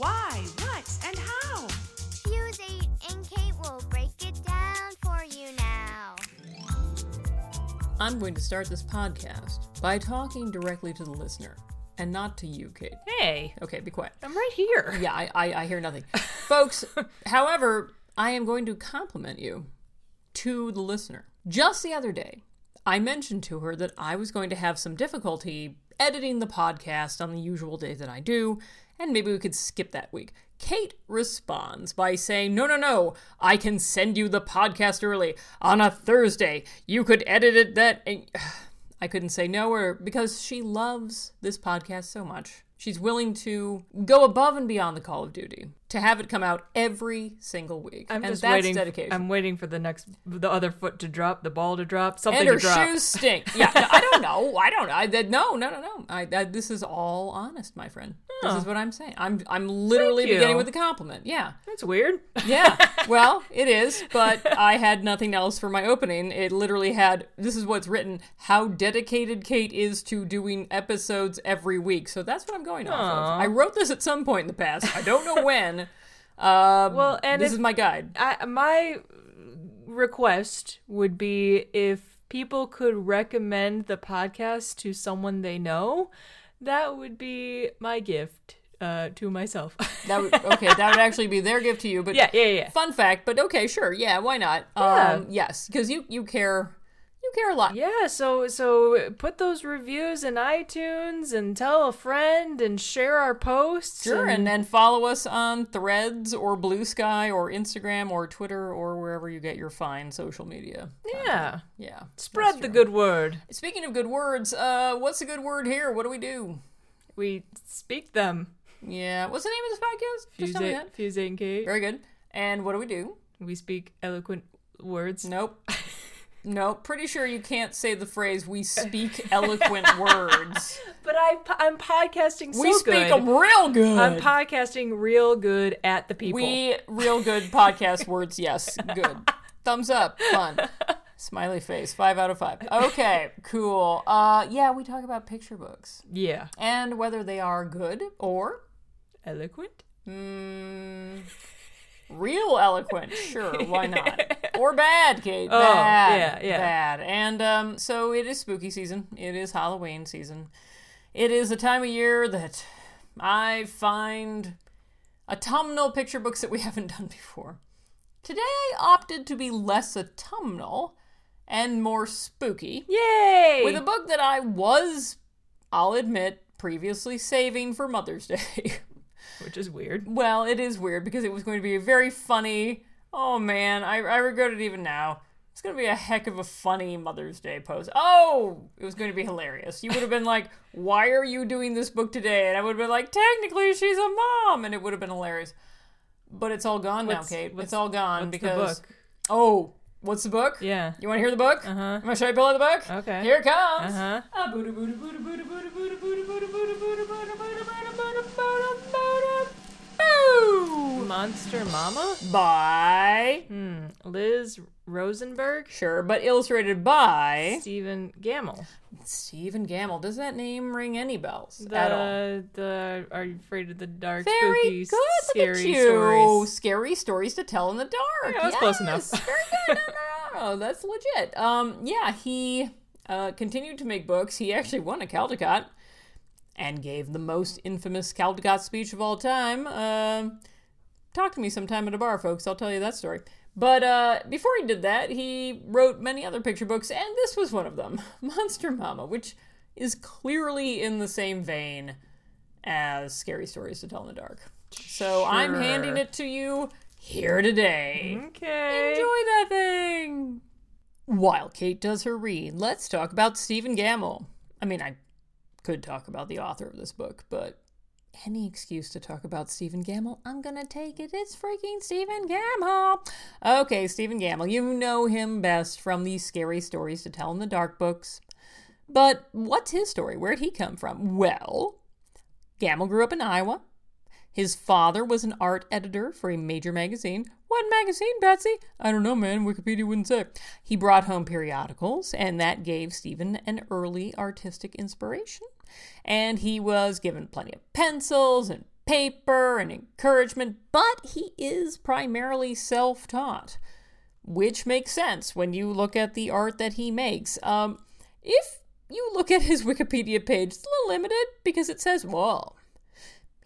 Why, what, and how? Fuse 8 and Kate will break it down for you now. I'm going to start this podcast by talking directly to the listener and not to you, Kate. Hey, Okay, be quiet. I'm right here. Yeah, I, I, I hear nothing. Folks, however, I am going to compliment you to the listener. Just the other day, I mentioned to her that I was going to have some difficulty editing the podcast on the usual day that I do, and maybe we could skip that week. Kate responds by saying, No, no, no, I can send you the podcast early on a Thursday. You could edit it that. I couldn't say no, or because she loves this podcast so much. She's willing to go above and beyond the Call of Duty to have it come out every single week. I'm and just that's waiting. dedication. I'm waiting for the next, the other foot to drop, the ball to drop, something and her to drop. shoes stink. Yeah, no, I don't know. I don't. I, that, no, no, no, no. I, that, this is all honest, my friend. This is what I'm saying. I'm I'm literally beginning with a compliment. Yeah, That's weird. yeah. Well, it is, but I had nothing else for my opening. It literally had this is what's written how dedicated Kate is to doing episodes every week. So that's what I'm going off of. I wrote this at some point in the past. I don't know when. Um, Well, and this is my guide. I, my request would be if people could recommend the podcast to someone they know, that would be my gift uh, to myself. That would okay. That would actually be their gift to you. But yeah, yeah, yeah. fun fact. But okay, sure. Yeah, why not? Yeah. Um, yes, because you you care care a lot. Yeah, so so put those reviews in iTunes and tell a friend and share our posts. Sure, and then follow us on Threads or Blue Sky or Instagram or Twitter or wherever you get your fine social media. yeah, Yeah. spread the good word. Speaking of good words, uh, what's a good word here? What do we do? We speak them. Yeah. What's the name of this podcast? Just Fuse tell me that. Fuse and Kate. Very good. And what do we do? We speak eloquent words. Nope. Nope. Pretty sure you can't say the phrase "we speak eloquent words." But I, I'm podcasting so we speak good. them real good. I'm podcasting real good at the people. We real good podcast words. Yes, good. Thumbs up. Fun. Smiley face. Five out of five. Okay, cool. Uh, yeah, we talk about picture books yeah, and whether they are good or eloquent. mm, real eloquent. Sure, why not? Or bad, Kate. Oh, Bad. yeah, yeah. Bad. And um, so it is spooky season. It is Halloween season. It is a time of year that I find autumnal picture books that we haven't done before. Today I opted to be less autumnal and more spooky Yay! with a book that I was, I'll admit, previously saving for Mother's Day. Which is weird. well, it is weird because it was going to be a very funny. Oh man, I, I regret it even now. It's going to be a heck of a funny Mother's Day post. Oh, it was going to be hilarious. You would have been like, "Why are you doing this book today?" And I would have been like, "Technically, she's a mom," and it would have been hilarious. But it's all gone now, Kate. what's- it's all gone what's the because book? oh, what's the book? Yeah. You want to hear the book? Uh huh. I'm gonna show you of the book. Okay. Here it comes. Uh-huh. Ah, booda, booda, Monster Mama? By Hmm. Liz Rosenberg? sure, but illustrated by Stephen Gammell. Stephen Gammell. Does that name ring any bells at all? The, the Are You Afraid of the Dark? Very spooky, good. Scary stories. Scary stories to tell in the dark. Yeah, that's close enough. Very good. No, no, no, no. That's legit. Um, yeah, he uh, continued to make books. He actually won a Caldecott and gave the most infamous Caldecott speech of all time. Um talk to me sometime at a bar, folks. I'll tell you that story. But uh, before he did that, he wrote many other picture books, and this was one of them Monster Mama, which is clearly in the same vein as Scary Stories to Tell in the Dark. So I'm handing it to you here today. Okay. Enjoy that thing! While Kate does her read, let's talk about Stephen Gammell. I mean, I could talk about the author of this book, but any excuse to talk about Stephen Gammell, I'm gonna take it. It's freaking Stephen Gammell. Okay, Stephen Gammell, you know him best from the scary stories to tell in the dark books. But what's his story? Where'd he come from? Well, Gammell grew up in Iowa. His father was an art editor for a major magazine. What magazine, Betsy? I don't know, man. Wikipedia wouldn't say. He brought home periodicals, and that gave Stephen an early artistic inspiration. And he was given plenty of pencils and paper and encouragement, but he is primarily self taught, which makes sense when you look at the art that he makes. Um, if you look at his Wikipedia page, it's a little limited because it says, well,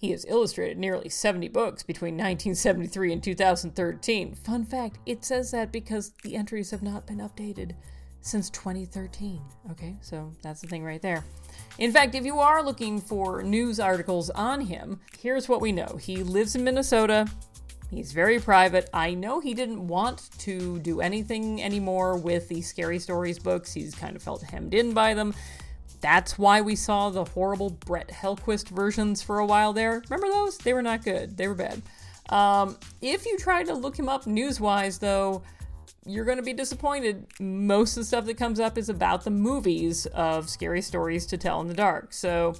he has illustrated nearly 70 books between 1973 and 2013. Fun fact, it says that because the entries have not been updated since 2013. Okay, so that's the thing right there. In fact, if you are looking for news articles on him, here's what we know. He lives in Minnesota. He's very private. I know he didn't want to do anything anymore with the Scary Stories books. He's kind of felt hemmed in by them. That's why we saw the horrible Brett Helquist versions for a while there. Remember those? They were not good. They were bad. Um, if you try to look him up news wise, though, you're going to be disappointed. Most of the stuff that comes up is about the movies of scary stories to tell in the dark. So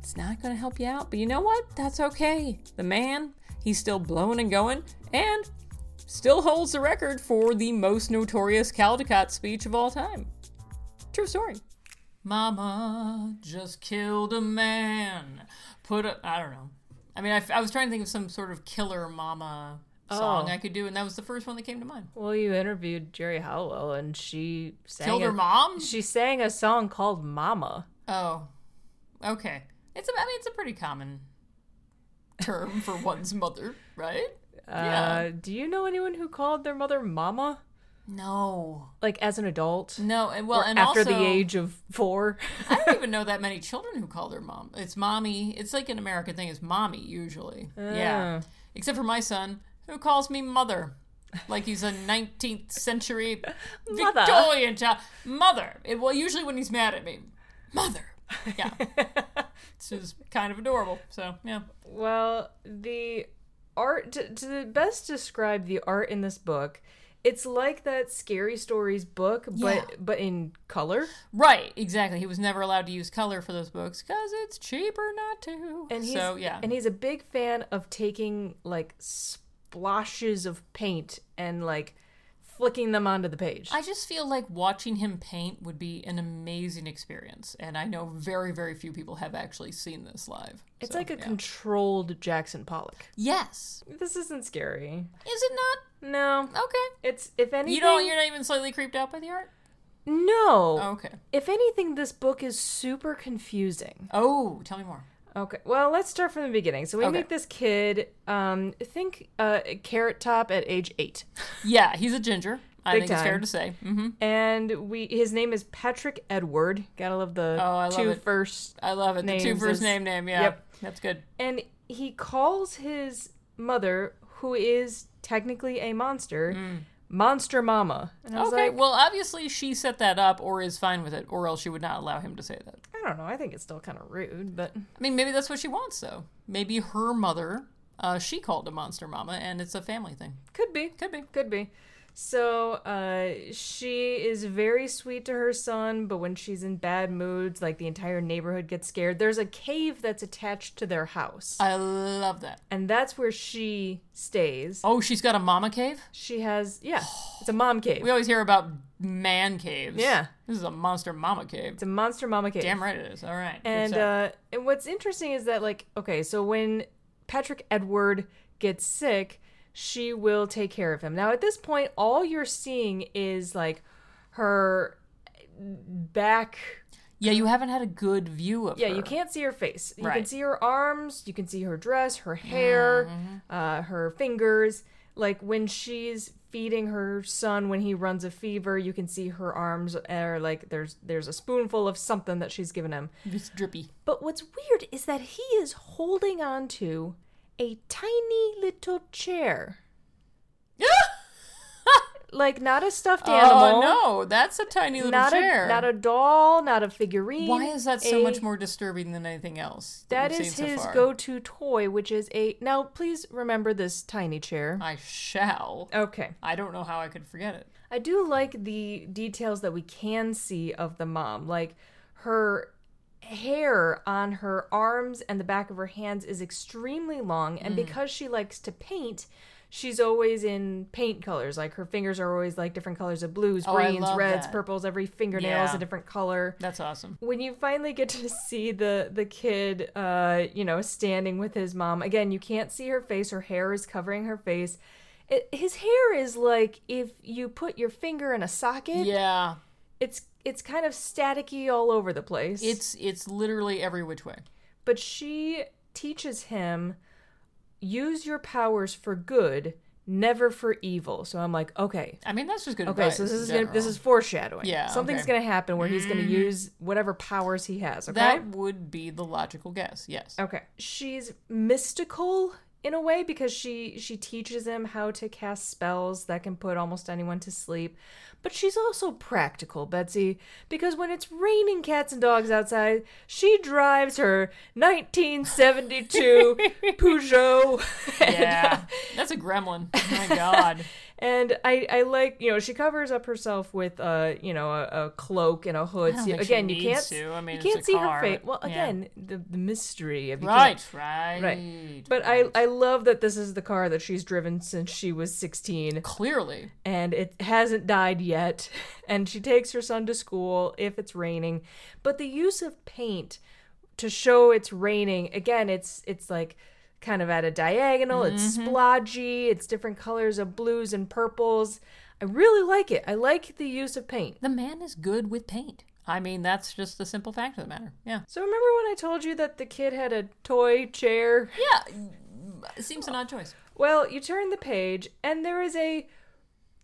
it's not going to help you out. But you know what? That's okay. The man, he's still blowing and going and still holds the record for the most notorious Caldecott speech of all time. True story. Mama just killed a man. Put a. I don't know. I mean, I, I was trying to think of some sort of killer mama song Oh. I could do, and that was the first one that came to mind. Well, you interviewed Geri Halliwell, and she sang Killed her a- mom? She sang a song called "Mama." Oh, okay. It's a, I mean, it's a pretty common term for one's mother, right? Uh, do you know anyone who called their mother "Mama"? No, Like as an adult? no, and well, and after also, the age of four? I don't even know that many children who call their mom. It's mommy. It's like an American thing. It's mommy usually. Yeah, Ah. except for my son, who calls me mother, like he's a 19th century Mother. Victorian child. Mother. It, well, usually when he's mad at me, mother. Yeah, it's just kind of adorable. So yeah. Well, the art to, to best describe the art in this book, it's like that scary stories book, but Yeah. but in color. Right, exactly. He was never allowed to use color for those books because it's cheaper not to. And he's so yeah, and he's a big fan of taking like splashes of paint and like flicking them onto the page. I just feel like watching him paint would be an amazing experience, and I know very, very few people have actually seen this live. it's So, like a yeah. controlled Jackson Pollock. yes. This isn't scary. Is it not? No. Okay. It's if anything You don't. You're not even slightly creeped out by the art. No. Okay. If anything, this book is super confusing. Oh, tell me more. Okay, well, let's start from the beginning. So we Okay. meet this kid, um, think uh, Carrot Top at age eight. Yeah, he's a ginger. I Big think it's fair to say. hmm And we his name is Patrick Edward. Gotta love the Oh, I love two it. first. I love it. The two first is- name name. Yeah, Yep. that's good. And he calls his mother, who is technically a monster, Monster Mama. And I was Mm. Okay. like, well, obviously she set that up, or is fine with it, or else she would not allow him to say that. I don't know. I think it's still kind of rude, but I mean, maybe that's what she wants, though. Maybe her mother, uh, she called a monster mama, and it's a family thing. could be. Could be. Could be. So, uh, she is very sweet to her son, but when she's in bad moods, like the entire neighborhood gets scared. There's a cave that's attached to their house, I love that. and that's where she stays. Oh, she's got a mama cave? She has, yeah, it's a mom cave. We always hear about man caves. Yeah. This is a monster mama cave. It's a monster mama cave. Damn right it is. All right. And uh, and what's interesting is that like okay, so when Patrick Edward gets sick, she will take care of him. Now at this point, all you're seeing is like her back. yeah, you haven't had a good view of Yeah, her. you can't see her face. You can see her arms. You can see her dress, her hair, Mm-hmm. uh, her fingers. Like when she's feeding her son when he runs a fever, you can see her arms are like there's there's a spoonful of something that she's given him. It's drippy. But what's weird is that he is holding on to a tiny little chair. like not a stuffed oh, animal. Oh no, that's a tiny little not chair. a not a doll, not a figurine. Why is that so a- much more disturbing than anything else? That we've is seen so his go-to toy, which is a. Now, please remember this tiny chair. I shall. Okay. I don't know how I could forget it. I do like the details that we can see of the mom. Like her hair on her arms and the back of her hands is extremely long, Mm. and because she likes to paint, she's always in paint colors. Like her fingers are always like different colors of blues, Oh, greens, reds, that. purples. Every fingernail is Yeah. a different color. That's awesome. when you finally get to see the the kid uh you know standing with his mom again you can't see her face her hair is covering her face it, his hair is like if you put your finger in a socket Yeah, it's it's kind of staticky all over the place it's it's literally every which way. but she teaches him use your powers for good never for evil so i'm like okay I mean, that's just good Okay, so this is gonna, this is foreshadowing. Yeah, something's okay. Mm-hmm. gonna happen where he's gonna use whatever powers he has. Okay, that would be the logical guess. Yes. Okay. She's mystical in a way because she she teaches him how to cast spells that can put almost anyone to sleep. But she's also practical, Betsy, because when it's raining cats and dogs outside, she drives her 1972 Peugeot. Yeah, uh, that's a gremlin. Oh my god. And I, I like, you know, she covers up herself with, a you know, a, a cloak and a hood. So, again, you can't, to. I mean, you can't see car, her face. Well, yeah. again, the, the mystery of Right, right, Right. But I, I love that this is the car that she's driven since she was 16 clearly. and it hasn't died yet. And she takes her son to school if it's raining. But the use of paint to show it's raining, again, it's it's like kind of at a diagonal, it's Mm-hmm. splodgy, it's different colors of blues and purples. I really like it. I like the use of paint. The man is good with paint. I mean, that's just the simple fact of the matter. Yeah. So remember when I told you that the kid had a toy chair? Yeah. It seems an odd choice. Well, you turn the page, and there is a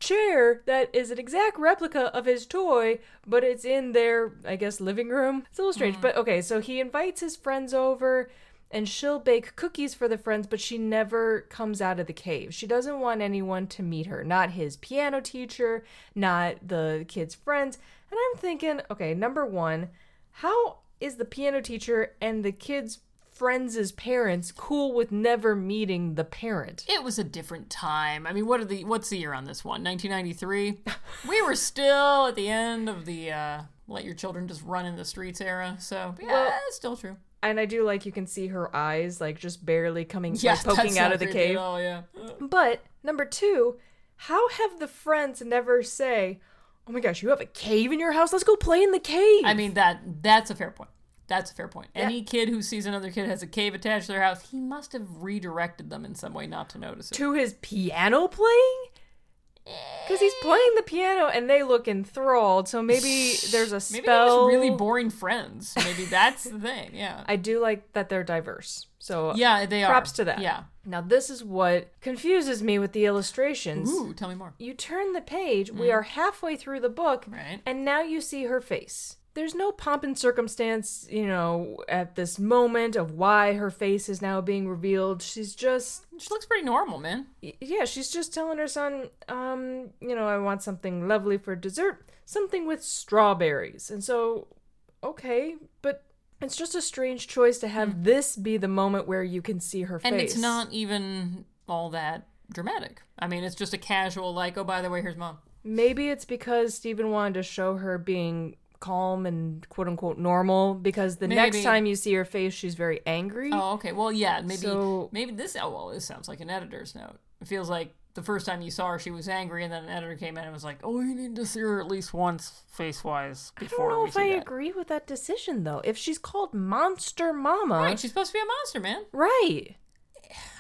chair that is an exact replica of his toy, but it's in their, I guess, living room. It's a little strange, but okay, so he invites his friends over. And she'll bake cookies for the friends, but she never comes out of the cave. She doesn't want anyone to meet her. Not his piano teacher, not the kids' friends. And I'm thinking, okay, number one, how is the piano teacher and the kids' friends' parents cool with never meeting the parent? It was a different time. I mean, what are the what's the year on this one? 1993. we were still at the end of the uh, let your children just run in the streets era. So yeah, Well- it's still true. And I do like you can see her eyes like just barely coming, Yeah, like poking out of the cave. all, yeah. But number two, how have the friends never say, "Oh my gosh, you have a cave in your house? Let's go play in the cave." I mean that that's a fair point. That's a fair point. Any kid who sees another kid has a cave attached to their house, he must have redirected them in some way not to notice it. to his piano playing. Because he's playing the piano and they look enthralled, so maybe there's a Maybe spell. they're just really boring friends. Maybe that's the thing. Yeah. I do like that they're diverse. So Yeah, they are. props to that. Yeah. Now this is what confuses me with the illustrations. Ooh, tell me more. You turn the page, we mm. are halfway through the book, Right. and now you see her face. There's no pomp and circumstance, you know, at this moment of why her face is now being revealed. She's just, She looks pretty normal, man. yeah, she's just telling her son, um, you know, I want something lovely for dessert, something with strawberries. And so, okay, but it's just a strange choice to have this be the moment where you can see her And face. And it's not even all that dramatic. I mean, it's just a casual, like, oh, by the way, here's mom. Maybe it's because Stephen wanted to show her being calm and quote unquote normal because the next time you see her face, she's very angry. Oh, okay. Well, yeah, maybe So- maybe this. Oh, well, this sounds like an editor's note. It feels like the first time you saw her, she was angry, and then an editor came in and was like, "Oh, you need to see her at least once, face wise, I don't know if I that." agree with that decision though. If she's called Monster Mama, Right, she's supposed to be a monster, man. right.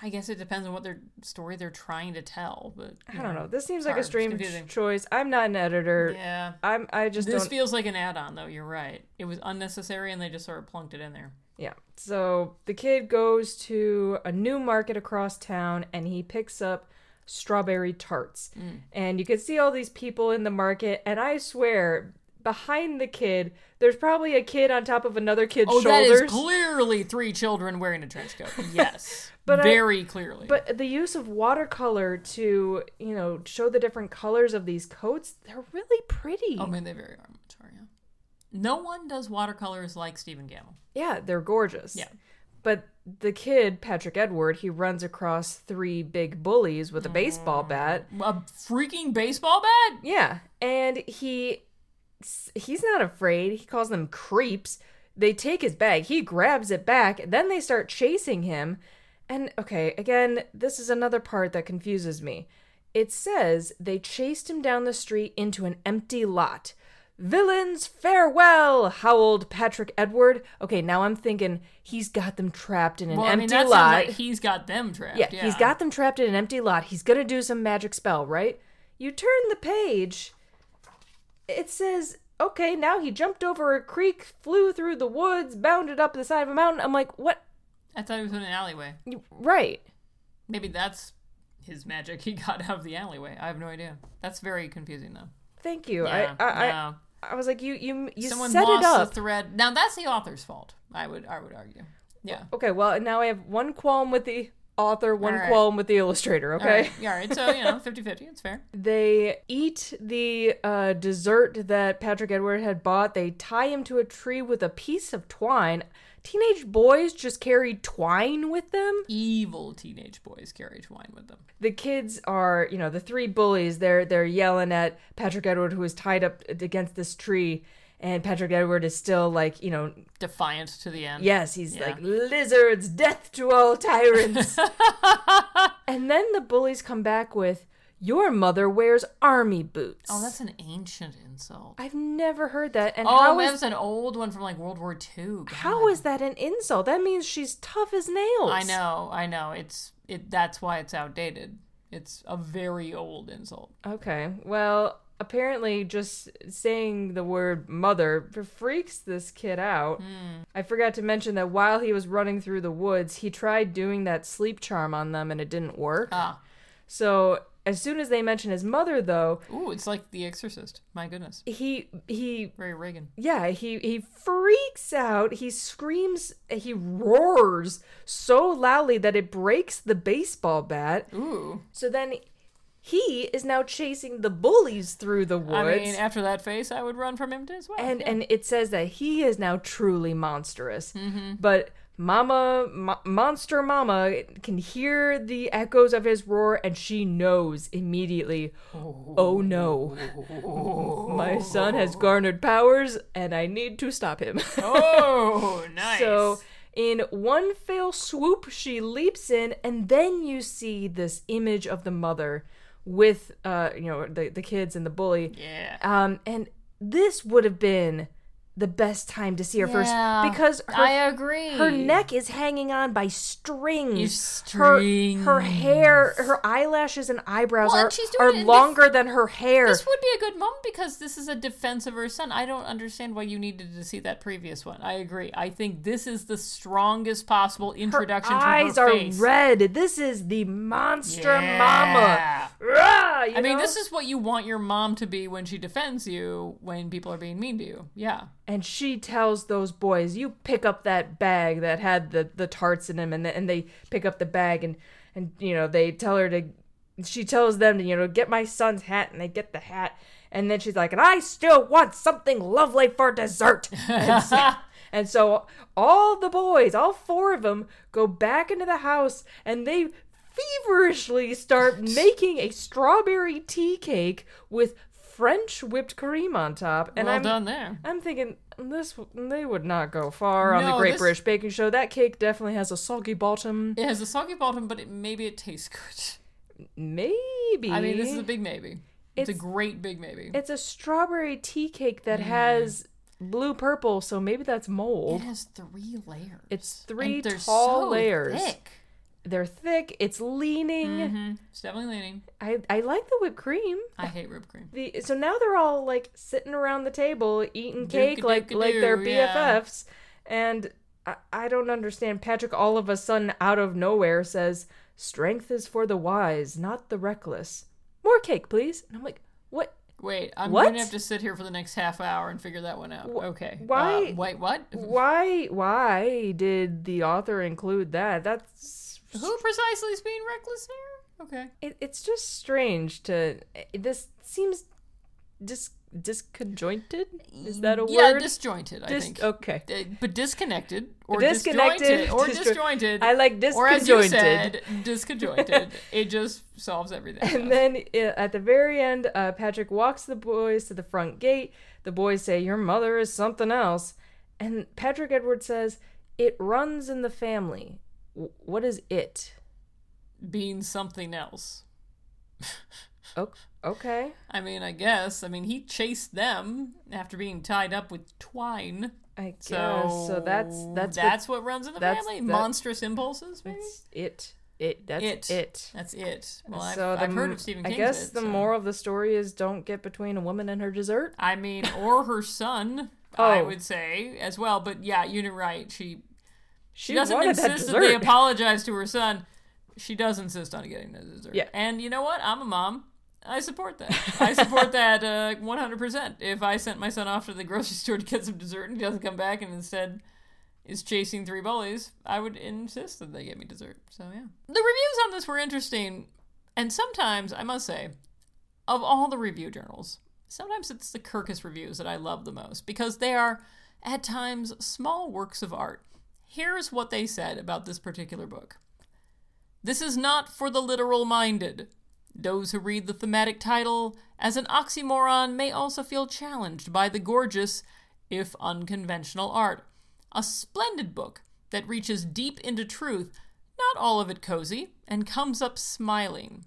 I guess it depends on what their story they're trying to tell, but I don't know. This seems like a hard. Strange choice. I'm not an editor. Yeah. I'm. I just This don't. feels like an add-on, though. You're right. It was unnecessary, and they just sort of plunked it in there. Yeah. So the kid goes to a new market across town and he picks up strawberry tarts. Mm. And you can see all these people in the market and I swear behind the kid, there's probably a kid on top of another kid's Oh, that shoulders. is clearly three children wearing a trench coat. Yes, But I- very clearly. But the use of watercolor to, you know, show the different colors of these coats, they're really pretty. oh, I mean, they very are yeah. No one does watercolors like Stephen Gammell. Yeah, they're gorgeous. Yeah. But the kid, Patrick Edward, he runs across three big bullies with a baseball Mm. bat. A freaking baseball bat? Yeah, and he he's not afraid. He calls them creeps. They take his bag. He grabs it back. Then they start chasing him. And okay, again, this is another part that confuses me. It says they chased him down the street into an empty lot. Villains, farewell! howled Patrick Edward. Okay, now I'm thinking he's got them trapped in an Well, I empty mean, that lot. like he's got them trapped. Yeah, Yeah, he's got them trapped in an empty lot. He's gonna do some magic spell, right? You turn the page. It says, okay, now he jumped over a creek, flew through the woods, bounded up the side of a mountain. I'm like, what? I thought he was in an alleyway. Right. Maybe that's his magic he got out of the alleyway. I have no idea. That's very confusing, though. Thank you. Yeah, I, I, no. I, I was like, you, you, you Someone set lost it up. the thread. Now that's the author's fault. I would, I would argue. Yeah. okay, well, now I have one qualm with the author, one right. qualm with the illustrator. Okay. All right. Yeah. All right. So you know, 50-50, It's fair. They eat the uh, dessert that Patrick Edward had bought. They tie him to a tree with a piece of twine. Teenage boys just carry twine with them. Evil teenage boys carry twine with them. The kids are, you know, the three bullies. They're they're yelling at Patrick Edward, who is tied up against this tree, and Patrick Edward is still like, you know, Defiant to the end. yes, he's Yeah. like lizards, death to all tyrants. and then the bullies come back with, "Your mother wears army boots." Oh, that's an ancient insult. I've never heard that. And Oh, that was an old one from like World War II. how is that an insult? That means she's tough as nails. I know, I know. It's it. That's why it's outdated. It's a very old insult. Okay. Well, apparently just saying the word mother freaks this kid out. Hmm. I forgot to mention that while he was running through the woods, he tried doing that sleep charm on them and it didn't work. Ah, So, as soon as they mention his mother though, ooh, it's like The Exorcist. My goodness, he he very Regan. yeah, he he freaks out. He screams, he roars so loudly that it breaks the baseball bat. Ooh, So then he is now chasing the bullies through the woods. I mean, after that face, I would run from him as well. and yeah. and it says that he is now truly monstrous. Mm-hmm. But Mama, Mo- Monster Mama, can hear the echoes of his roar, and she knows immediately. Oh, no, my son has garnered powers, and I need to stop him. oh, nice. So, in one fell swoop, she leaps in, and then you see this image of the mother with, uh, you know, the the kids and the bully. yeah. Um, and this would have been the best time to see her Yeah, first because her, I agree. her neck is hanging on by strings. Your Her, her hair, her eyelashes and eyebrows Well, are, and are longer than her hair. This would be a good moment because this is a defense of her son. I don't understand why you needed to see that previous one. I agree. I think this is the strongest possible her introduction eyes her eyes are face. red. This is the monster Yeah. mama. Rah, I mean, this is what you want your mom to be when she defends you when people are being mean to you. Yeah. And she tells those boys, "You pick up that bag that had the the tarts in them," and and they pick up the bag and and you know they tell her to. She tells them to you know get my son's hat, and they get the hat, and then she's like, "And I still want something lovely for dessert." and, so, and so all the boys, all four of them, go back into the house, and they feverishly start making a strawberry tea cake with French whipped cream on top. And well I'm done there. I'm thinking this they would not go far on the Great this- British Baking Show. That cake definitely has a soggy bottom. It has a soggy bottom, but it, maybe it tastes good. Maybe. I mean, this is a big maybe. It's, a great big maybe. It's a strawberry tea cake Mm. that has blue purple, so maybe that's mold. It has three layers. It's three they're tall so layers. Thick. They're thick. It's leaning. hmm It's definitely leaning. I I like the whipped cream. I hate whipped cream. The so now they're all like sitting around the table eating cake like like they're Dooka-dooka-doo, yeah. BFFs, and I, I don't understand. Patrick all of a sudden out of nowhere says, "Strength is for the wise, not the reckless." More cake, please. And I'm like, what? Wait, I'm What? going to have to sit here for the next half hour and figure that one out. okay. why- Uh, wait, what? Why? Why did the author include that? That's Who precisely is being reckless here? Okay. it, it's just strange to. This seems dis disconjointed. Is that a yeah, word? Yeah, disjointed, I Dis- think. okay. Uh, but disconnected or Disconnected, disjointed or disjo- disjointed. I like Or as you said, disconjointed. it just solves everything. And then uh, at the very end, uh, Patrick walks the boys to the front gate. The boys say, Your mother is something else. And Patrick Edwards says, It runs in the family. What is it? being something else. Okay. I mean, I guess. I mean, he chased them after being tied up with twine. I guess. So, So, that's that's what- that's what, runs in the family. Monstrous impulses, maybe. it. It. That's It. it. That's it. Well, I've, so the I've heard of Stephen King. I guess It, the so- moral of the story is don't get between a woman and her dessert. I mean, or her son. Oh. I Oh. would say as well. But yeah, you're right. She She, she doesn't wanted that insist that they apologize to her son. She does insist on getting the dessert. Yeah. And you know what? I'm a mom. I support that. I support that uh, 100%. If I sent my son off to the grocery store to get some dessert and he doesn't come back and instead is chasing three bullies, I would insist that they get me dessert. So, yeah. The reviews on this were interesting. And sometimes, I must say, of all the review journals, sometimes it's the Kirkus reviews that I love the most because they are, at times, small works of art. Here's what they said about this particular book This is not for the literal minded. Those who read the thematic title as an oxymoron may also feel challenged by the gorgeous, if unconventional art. A splendid book that reaches deep into truth, not all of it cozy, and comes up smiling.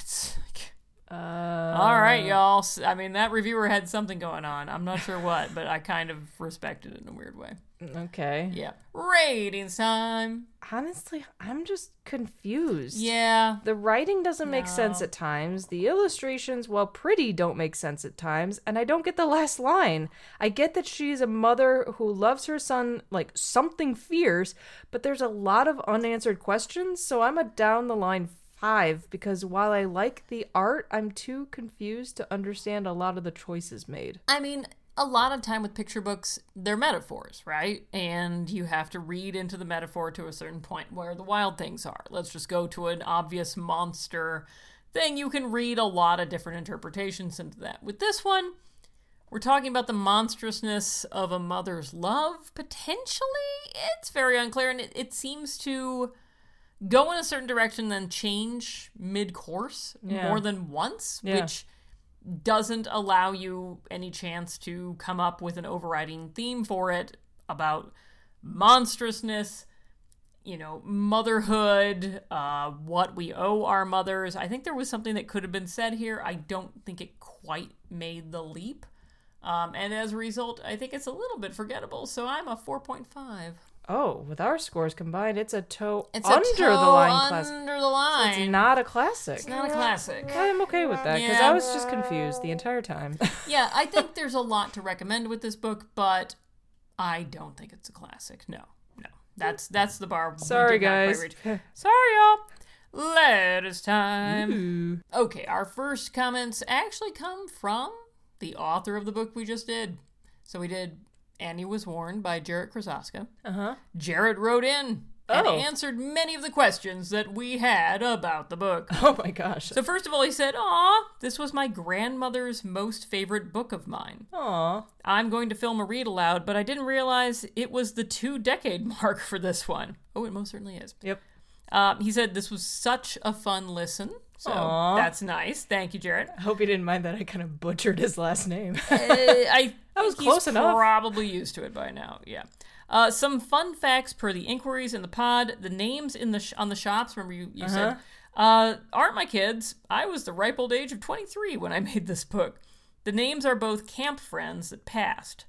It's like, Uh, all right, y'all. I mean, that reviewer had something going on. I'm not sure what, but I kind of respected it in a weird way. Okay. Yeah. Ratings time. Honestly, I'm just confused. Yeah. The writing doesn't make sense at times. The illustrations, while pretty, don't make sense at times. And I don't get the last line. I get that she's a mother who loves her son like something fierce, but there's a lot of unanswered questions. So I'm a down the line five because while I like the art, I'm too confused to understand a lot of the choices made. I mean, a lot of time with picture books, they're metaphors, right? And you have to read into the metaphor to a certain point where the wild things are. Let's just go to an obvious monster thing. You can read a lot of different interpretations into that. With this one, we're talking about the monstrousness of a mother's love, potentially. It's very unclear, and it, it seems to go in a certain direction, then change mid course Yeah. more than once, Yeah. which doesn't allow you any chance to come up with an overriding theme for it about monstrousness, you know, motherhood, uh, what we owe our mothers. I think there was something that could have been said here. I don't think it quite made the leap. Um, and as a result, I think it's a little bit forgettable. So I'm a 4.5. Oh, with our scores combined, it's a toe It's under a the line class. Under the line. It's not a classic. It's not a classic. I'm okay with that because Yeah. I was just confused the entire time. yeah, I think there's a lot to recommend with this book, but I don't think it's a classic. No, no, that's that's the bar. Sorry, did not quite guys. Sorry, y'all. Letters time. Okay, our first comments actually come from the author of the book we just did. So we did Annie Was Warned by Jarrett Krosoczka. Uh huh. Jarrett wrote in and Oh. answered many of the questions that we had about the book. Oh my gosh. So first of all, he said, "Aw, this was my grandmother's most favorite book of mine. Aw. I'm going to film a read aloud, but I didn't realize it was the two decade mark for this one. Oh, it most certainly is. Yep. Um, he said this was such a fun listen. So Aw. that's nice. Thank you, Jarrett. I hope he didn't mind that I kind of butchered his last name. Uh, I That was think close he's enough. Probably used to it by now. Yeah. Uh, some fun facts per the inquiries in the pod. The names in the sh- on the shops. Remember you, you said uh, aren't my kids. I was the ripe old age of 23 when I made this book. The names are both camp friends that passed,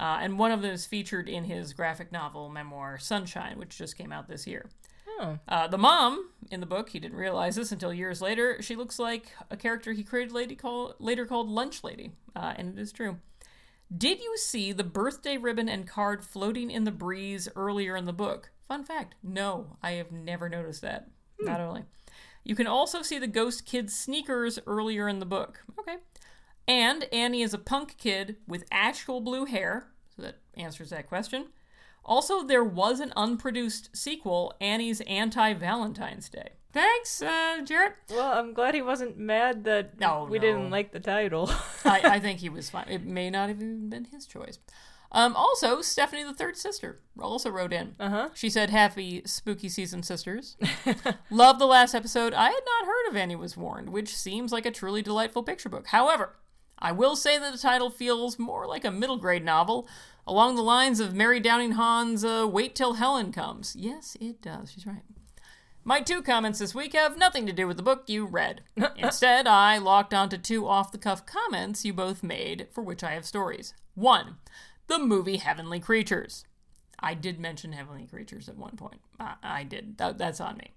uh, and one of them is featured in his graphic novel memoir Sunshine, which just came out this year. Oh. Uh, the mom in the book, he didn't realize this until years later. She looks like a character he created lady call, later called Lunch Lady, uh, and it is true. Did you see the birthday ribbon and card floating in the breeze earlier in the book? Fun fact: No, I have never noticed that. Not only. You can also see the ghost kid's sneakers earlier in the book. Okay. And Annie is a punk kid with actual blue hair, so that answers that question. Also, there was an unproduced sequel, Annie's Anti Valentine's Day. Thanks, uh, Jarrett. Well, I'm glad he wasn't mad that No, we no. didn't like the title. I, I think he was fine. It may not have even been his choice. Um, also, Stephanie, the third sister, also wrote in. Uh-huh. She said, "Happy spooky season, sisters. Love the last episode. I had not heard of Annie Was Warned, which seems like a truly delightful picture book. However, I will say that the title feels more like a middle grade novel, along the lines of Mary Downing Hahn's uh, "Wait Till Helen Comes." Yes, it does. She's right. My two comments this week have nothing to do with the book you read. Instead, I locked onto two off the cuff comments you both made, for which I have stories. One, the movie Heavenly Creatures. I did mention Heavenly Creatures at one point. I, I did. That, that's on me.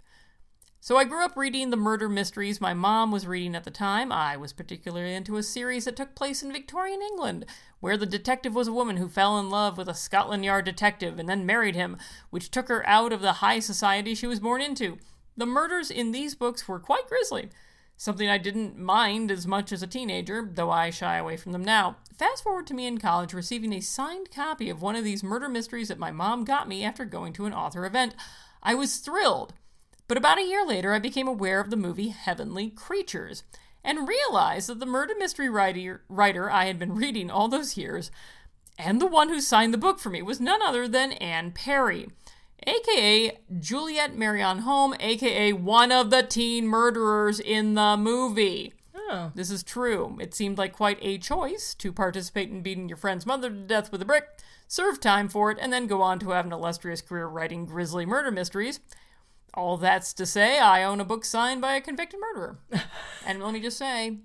So I grew up reading the murder mysteries my mom was reading at the time. I was particularly into a series that took place in Victorian England, where the detective was a woman who fell in love with a Scotland Yard detective and then married him, which took her out of the high society she was born into. The murders in these books were quite grisly, something I didn't mind as much as a teenager, though I shy away from them now. Fast forward to me in college receiving a signed copy of one of these murder mysteries that my mom got me after going to an author event. I was thrilled. But about a year later, I became aware of the movie Heavenly Creatures and realized that the murder mystery writer, writer I had been reading all those years and the one who signed the book for me was none other than Anne Perry, aka Juliet Marion Hulme, aka one of the teen murderers in the movie. oh. This is true. It seemed like quite a choice to participate in beating your friend's mother to death with a brick, serve time for it, and then go on to have an illustrious career writing grisly murder mysteries. All that's to say, I own a book signed by a convicted murderer. and let me just say,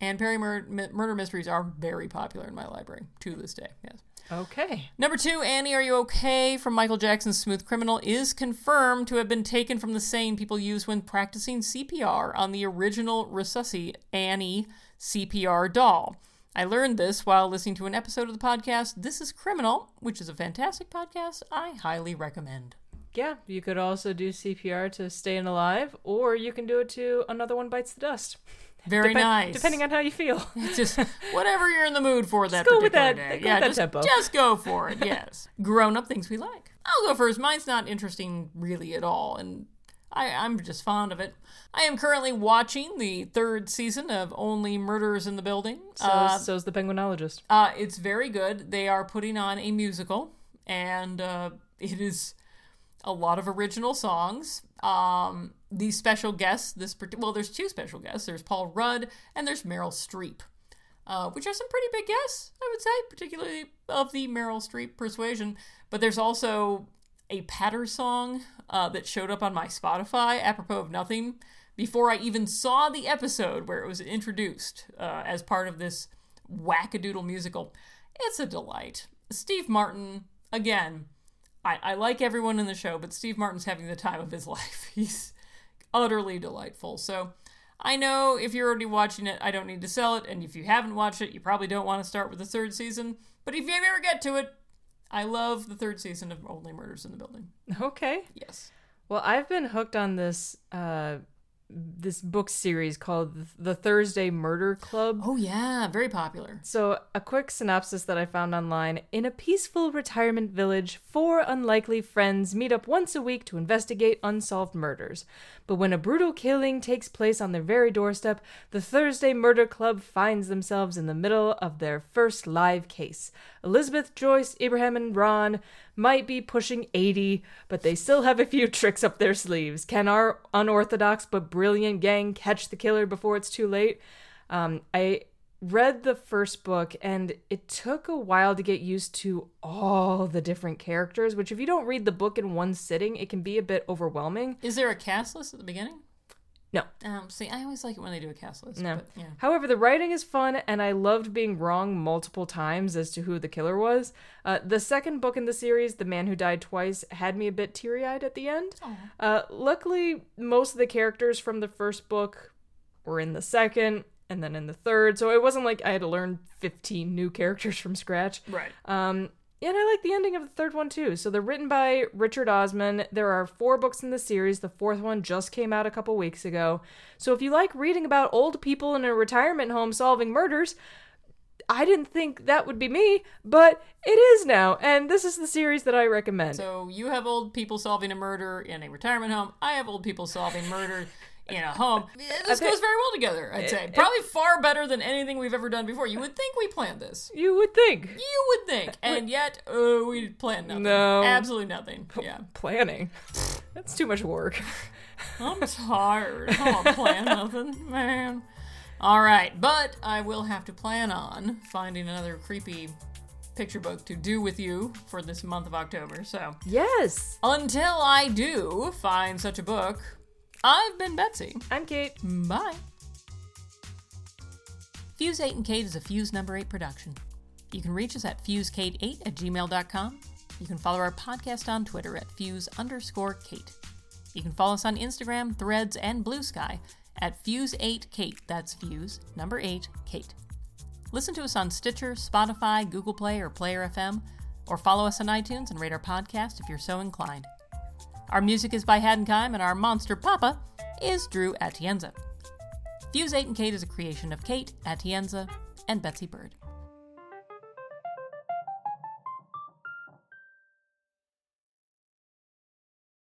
Anne Perry mur- murder mysteries are very popular in my library to this day. Yes. Okay. Number two, Annie, Are You Okay? from Michael Jackson's Smooth Criminal is confirmed to have been taken from the saying people used when practicing CPR on the original Resusci Annie CPR doll. I learned this while listening to an episode of the podcast This is Criminal, which is a fantastic podcast I highly recommend. Yeah, you could also do CPR to staying alive, or you can do it to another one bites the dust. Very Depen- nice. Depending on how you feel. Just whatever you're in the mood for that go with that- day. go yeah, with that just, tempo. just go for it. Yes, grown up things we like. I'll go first. Mine's not interesting really at all, and I, I'm just fond of it. I am currently watching the third season of Only Murders in the Building. So, Uh, so's the penguinologist. uh, it's very good. They are putting on a musical, and uh, it is a lot of original songs. Um, these special guests, this well, there's two special guests. There's Paul Rudd and there's Meryl Streep, uh, which are some pretty big guests, I would say, particularly of the Meryl Streep persuasion. But there's also a patter song uh, that showed up on my Spotify, apropos of nothing, before I even saw the episode where it was introduced uh, as part of this wackadoodle musical. It's a delight. Steve Martin, again, I, I like everyone in the show, but Steve Martin's having the time of his life. He's utterly delightful. So I know if you're already watching it, I don't need to sell it. And if you haven't watched it, you probably don't want to start with the third season. But if you ever get to it, I love the third season of Only Murders in the Building. Okay. Yes. Well, I've been hooked on this uh this book series called The Thursday Murder Club. Oh, yeah. Very popular. So, a quick synopsis that I found online. In a peaceful retirement village, four unlikely friends meet up once a week to investigate unsolved murders. But when a brutal killing takes place on their very doorstep, the Thursday Murder Club finds themselves in the middle of their first live case. Elizabeth, Joyce, Abraham, and Ron might be pushing 80, but they still have a few tricks up their sleeves. Can our unorthodox but brilliant gang catch the killer before it's too late? Um, I read the first book and it took a while to get used to all the different characters, which, if you don't read the book in one sitting, it can be a bit overwhelming. Is there a cast list at the beginning? No. Um, see, I always like it when they do a cast list. No. But, yeah. However, the writing is fun, and I loved being wrong multiple times as to who the killer was. Uh, the second book in the series, The Man Who Died Twice, had me a bit teary eyed at the end. Uh, luckily, most of the characters from the first book were in the second and then in the third, so it wasn't like I had to learn 15 new characters from scratch. Right. Um, and I like the ending of the third one too. So they're written by Richard Osman. There are four books in the series. The fourth one just came out a couple weeks ago. So if you like reading about old people in a retirement home solving murders, I didn't think that would be me, but it is now. And this is the series that I recommend. So you have old people solving a murder in a retirement home. I have old people solving murder in a home. This goes very well together, I'd say. Probably far better than anything we've ever done before. You would think we planned this. you would think. You would think. And yet, uh, we planned nothing. No. Absolutely nothing. Yeah. Planning. That's too much work. I'm tired. I don't plan nothing, man. All right, but I will have to plan on finding another creepy picture book to do with you for this month of October. So Yes. until I do find such a book, I've been Betsy. I'm Kate. Bye. Fuse 8 and Kate is a Fuse number 8 production. You can reach us at fusekate8 at gmail.com. You can follow our podcast on Twitter at fuse underscore Kate. You can follow us on Instagram, Threads, and Blue Sky at Fuse8Kate. That's Fuse, number 8, Kate. Listen to us on Stitcher, Spotify, Google Play, or Player FM, or follow us on iTunes and rate our podcast if you're so inclined. Our music is by Haddonheim, and our monster papa is Drew Atienza. Fuse 8 and Kate is a creation of Kate Atienza and Betsy Bird.